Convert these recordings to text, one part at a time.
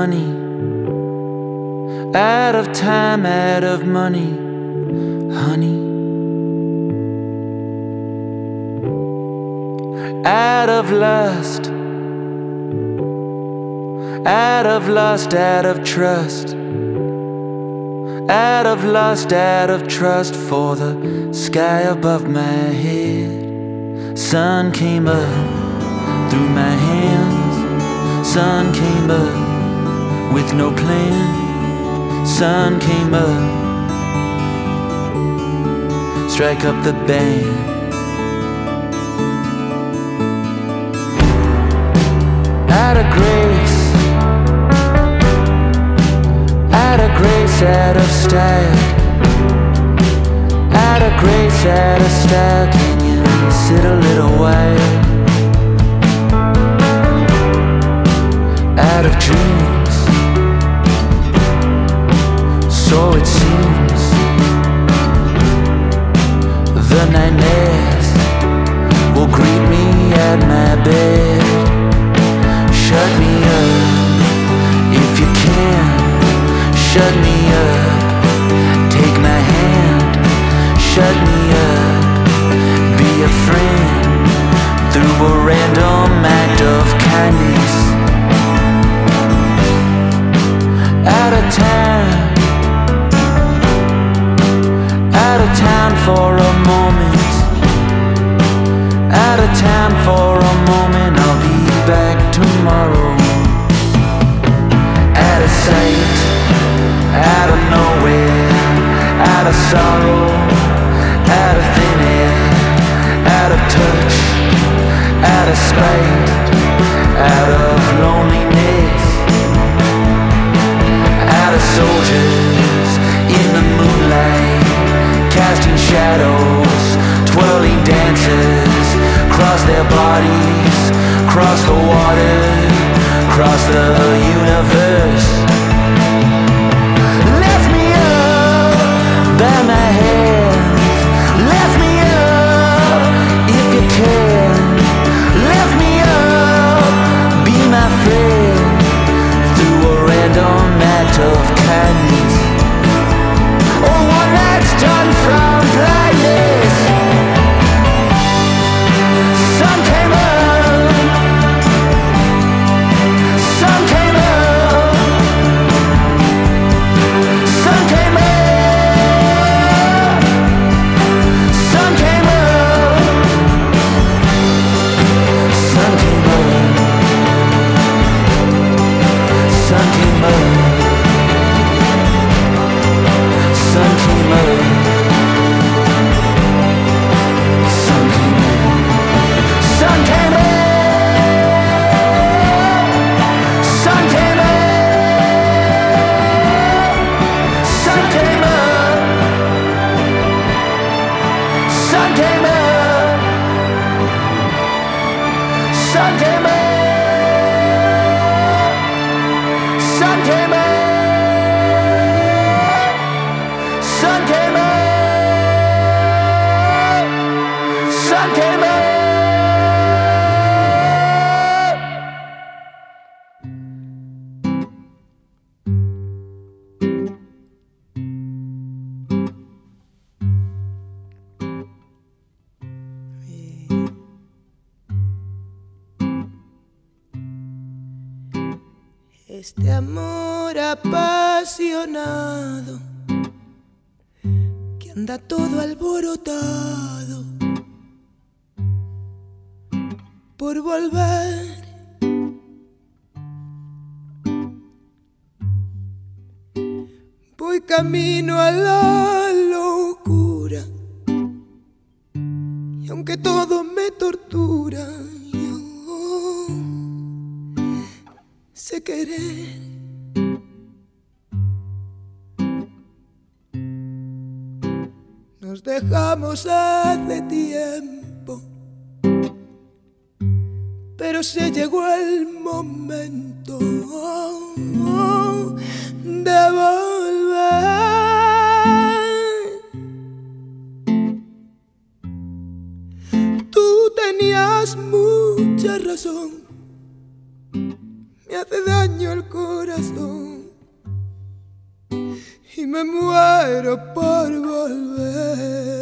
money, out of time, out of money, honey. Out of lust, out of lust, out of trust, out of lust, out of trust for the sky above my head. Sun came up through my hands, sun came up with no plan. Sun came up, strike up the band. Out of grace, out of grace, out of style, out of grace, out of style. Can you sit a little while? Out of dreams. so it seems. The nightmare. Camino a la locura y aunque todo me tortura, yo sé querer. Nos dejamos hace tiempo, pero se llegó el momento de volver. Tú tenías mucha razón, me hace daño el corazón y me muero por volver.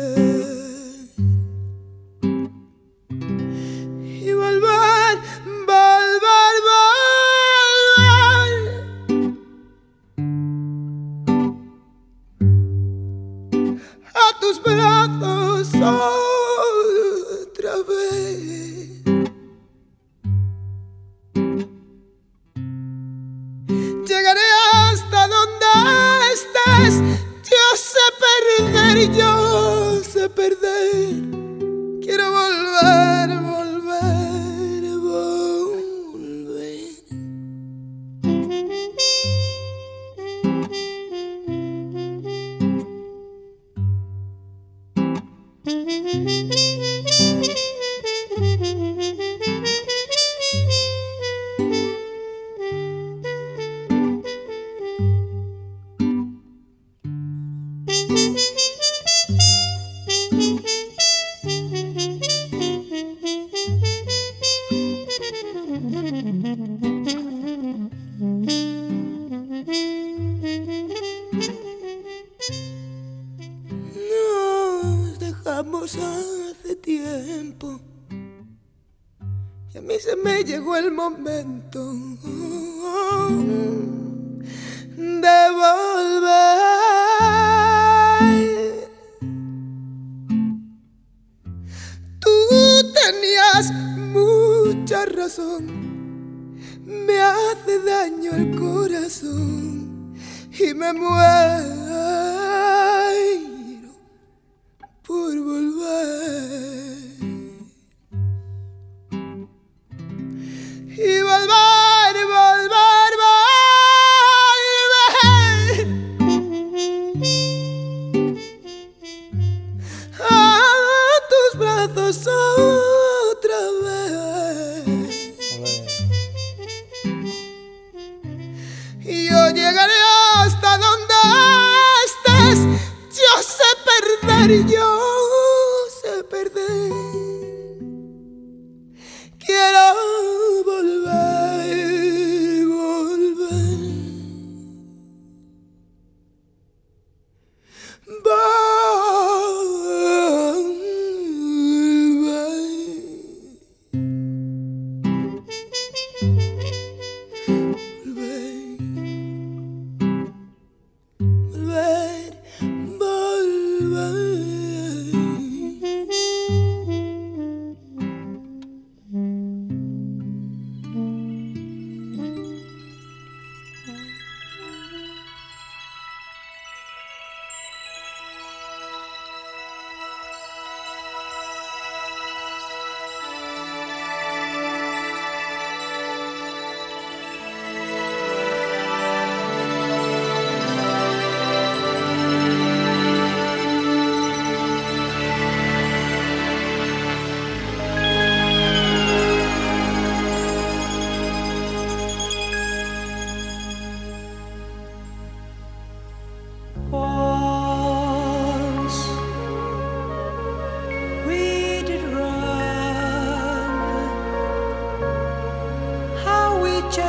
Y me muero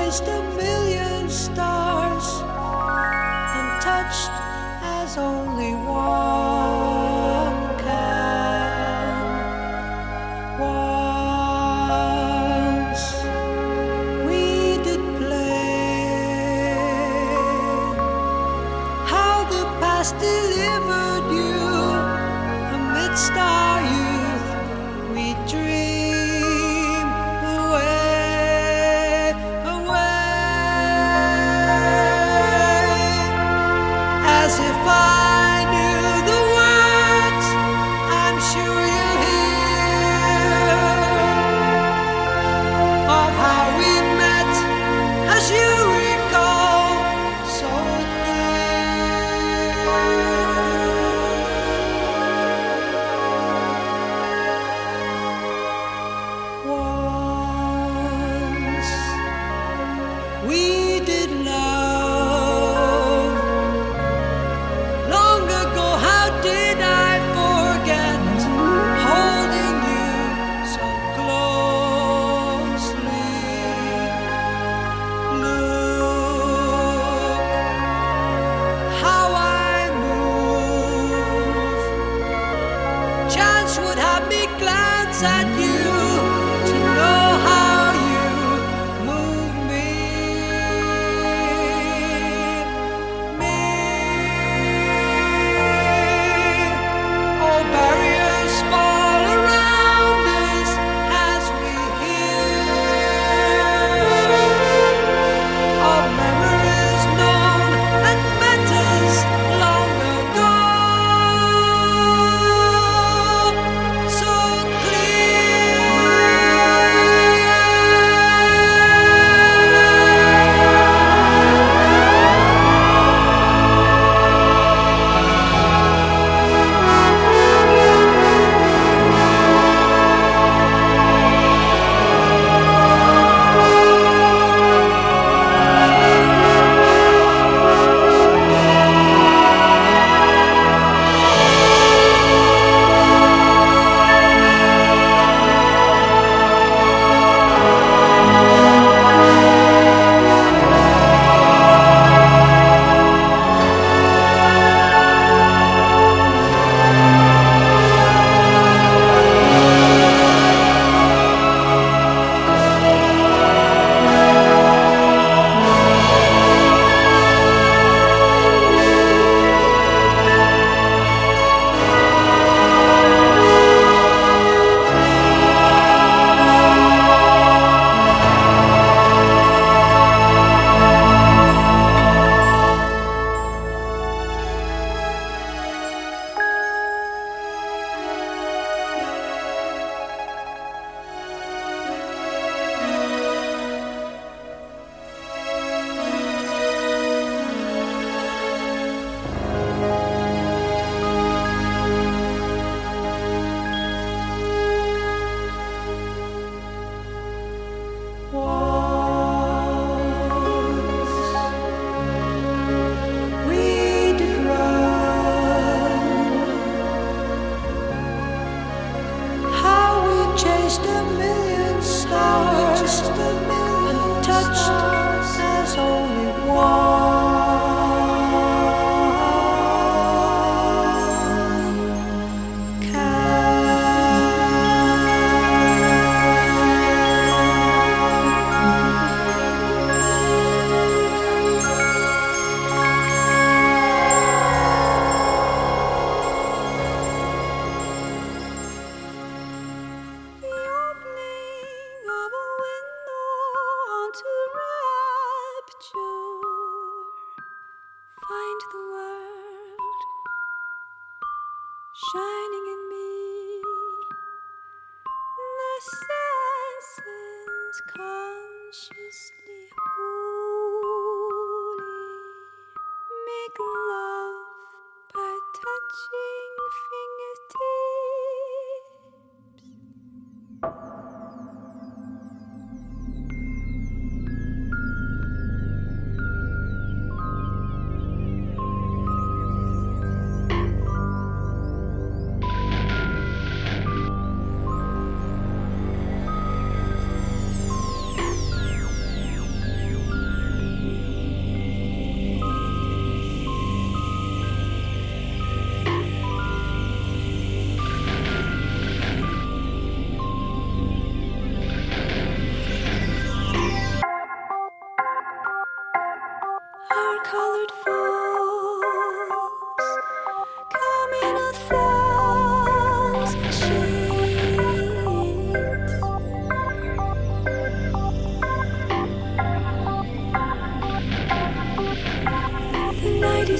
chased a million stars and touched as only one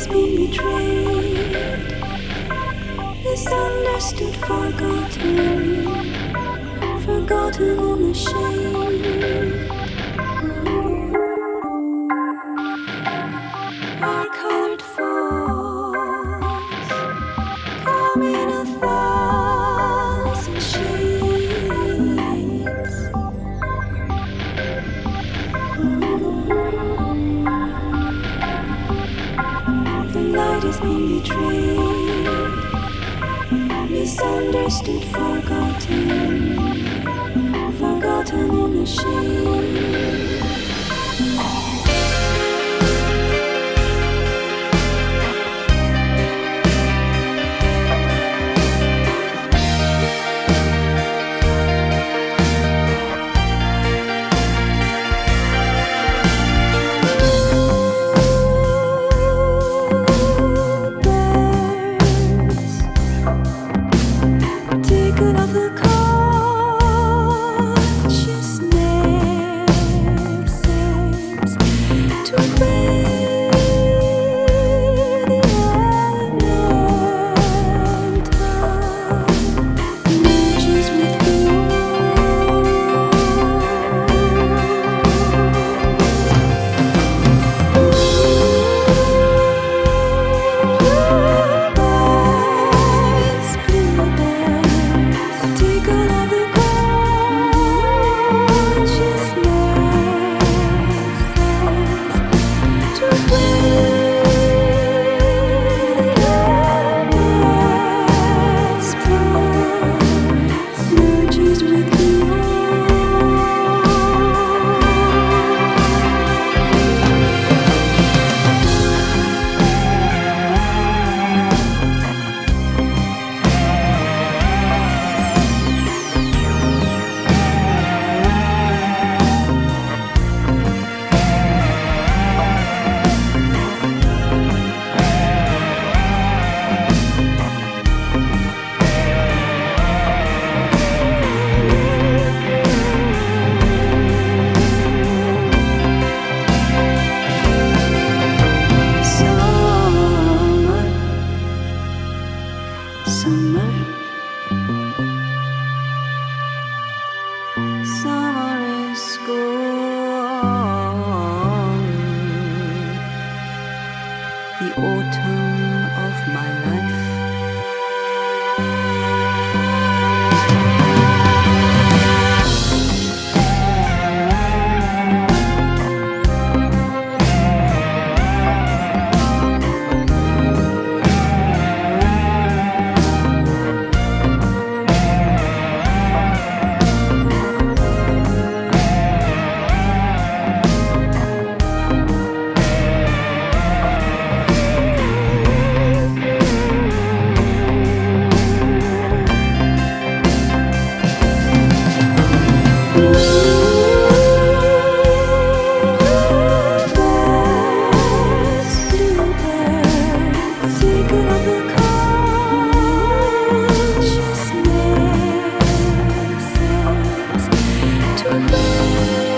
been betrayed, misunderstood, forgotten, forgotten in the shade. to a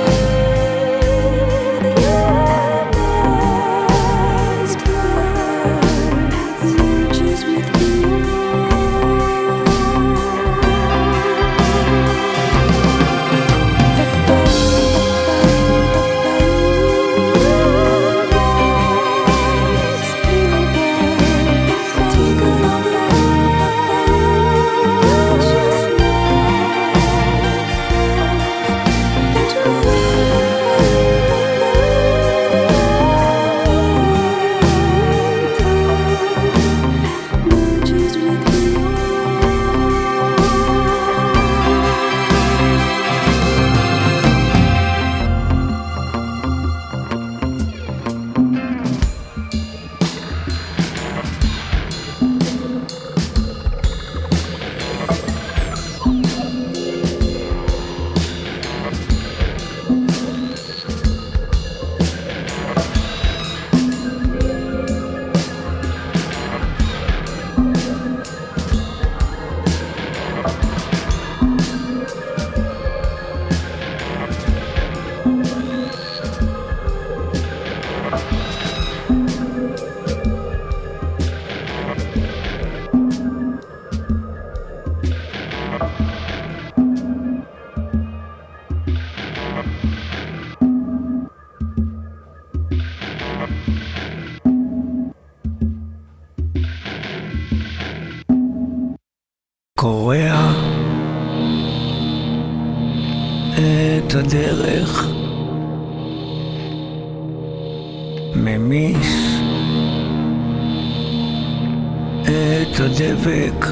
את הדבק,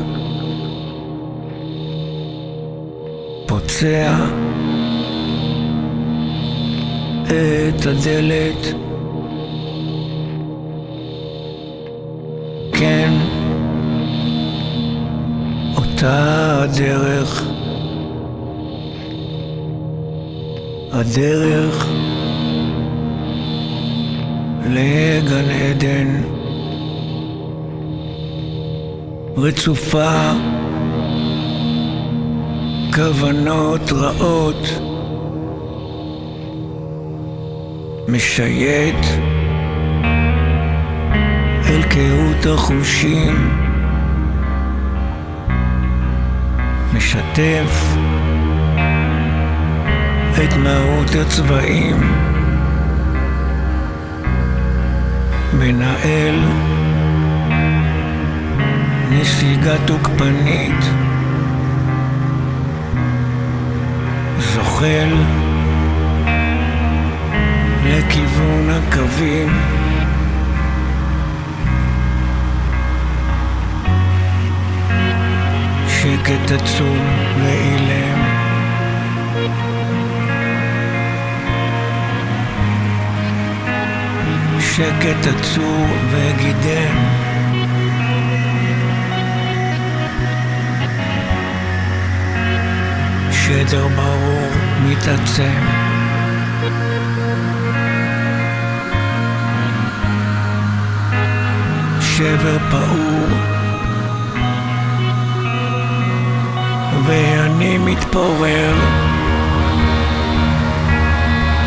פוצע את הדלת. כן, אותה הדרך, הדרך לגן עדן. רצופה כוונות רעות, משייט אל קהות החושים, משתף את מהות הצבעים, מנהל נסיגה תוקפנית. זוחל לכיוון הקווים. שקט עצום ואילם. שקט עצום וגידם. שדר ברור מתעצם. שבר פעור. ואני מתפורר.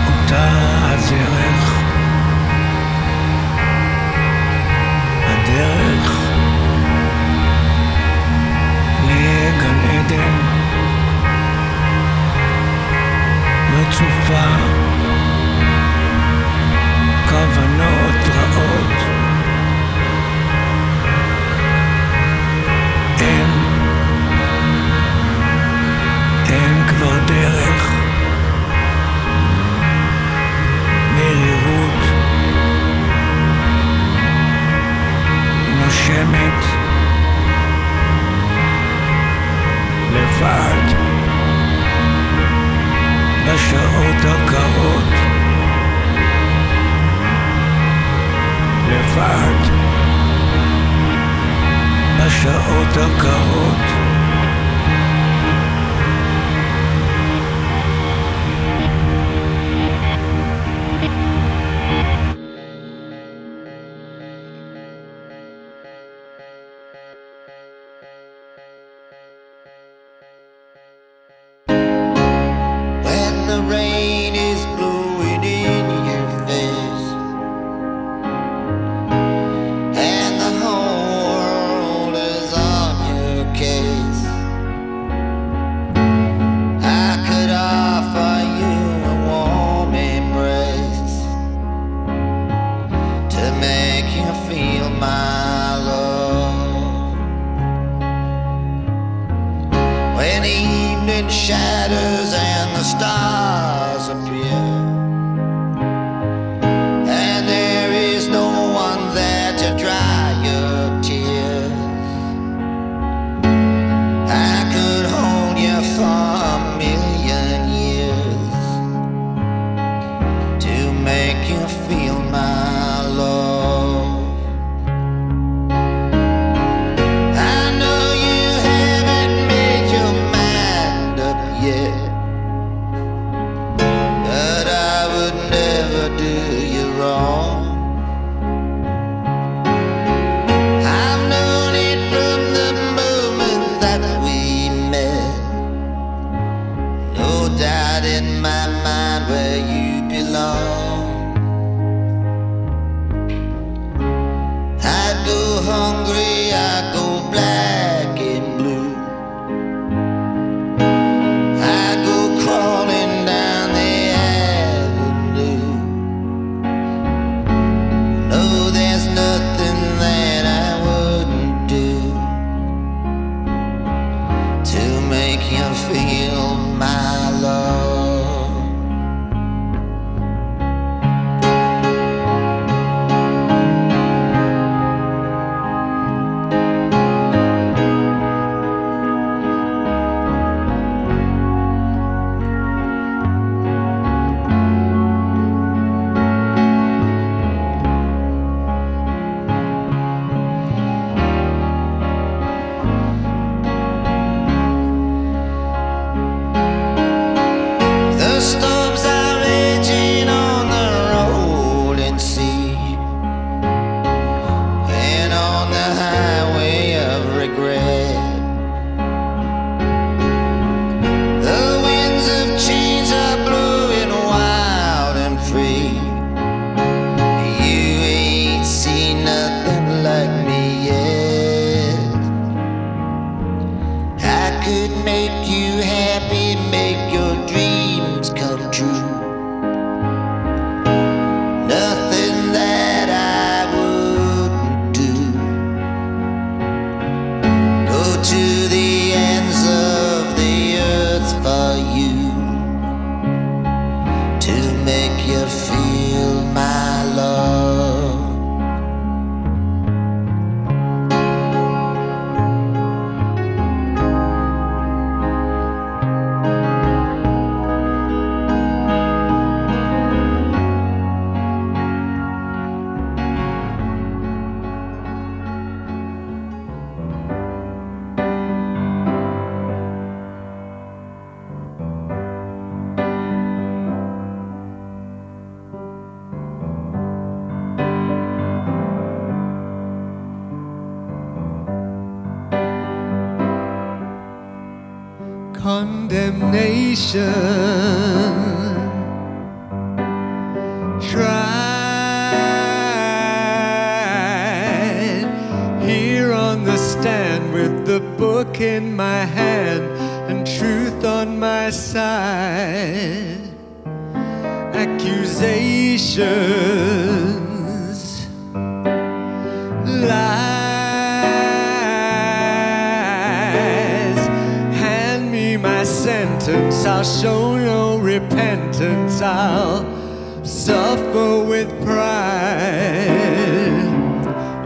אותה הדרך.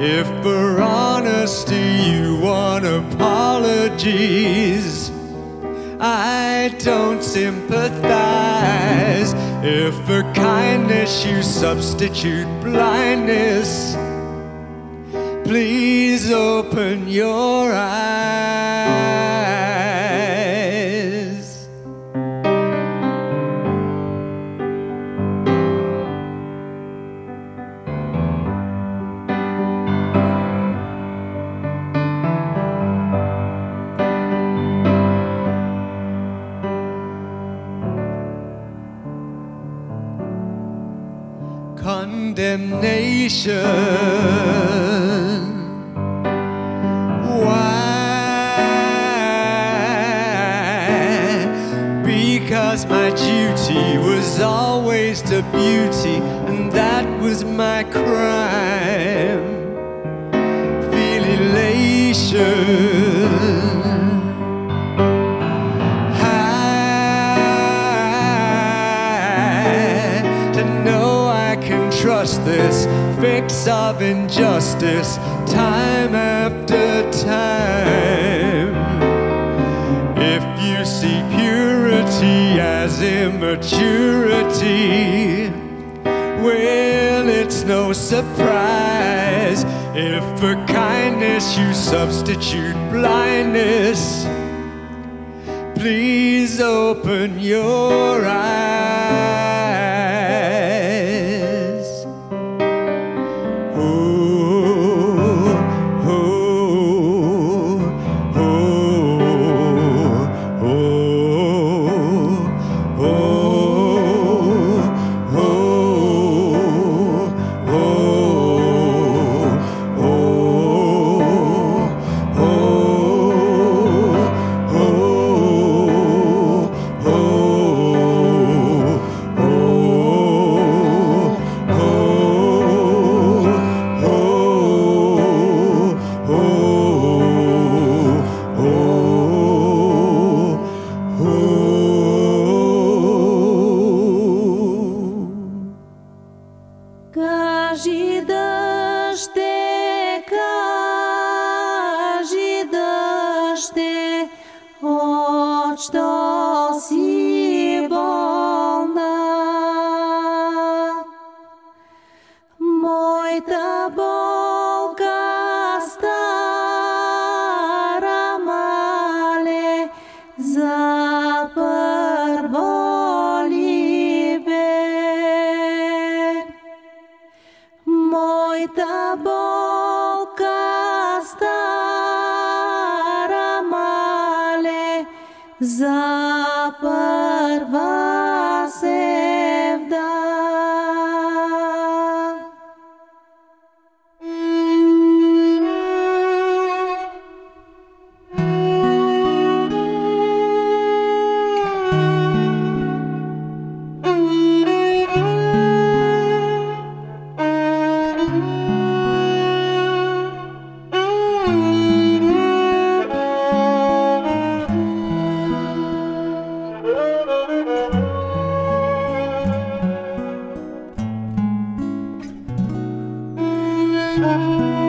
If for honesty you want apologies, I don't sympathize. If for kindness you substitute blindness, please open your eyes. Condemnation. Why? Because my duty was always to beauty, and that was my crime. Feel elation. This fix of injustice time after time. If you see purity as immaturity, well, it's no surprise if for kindness you substitute blindness. Please open your eyes. Música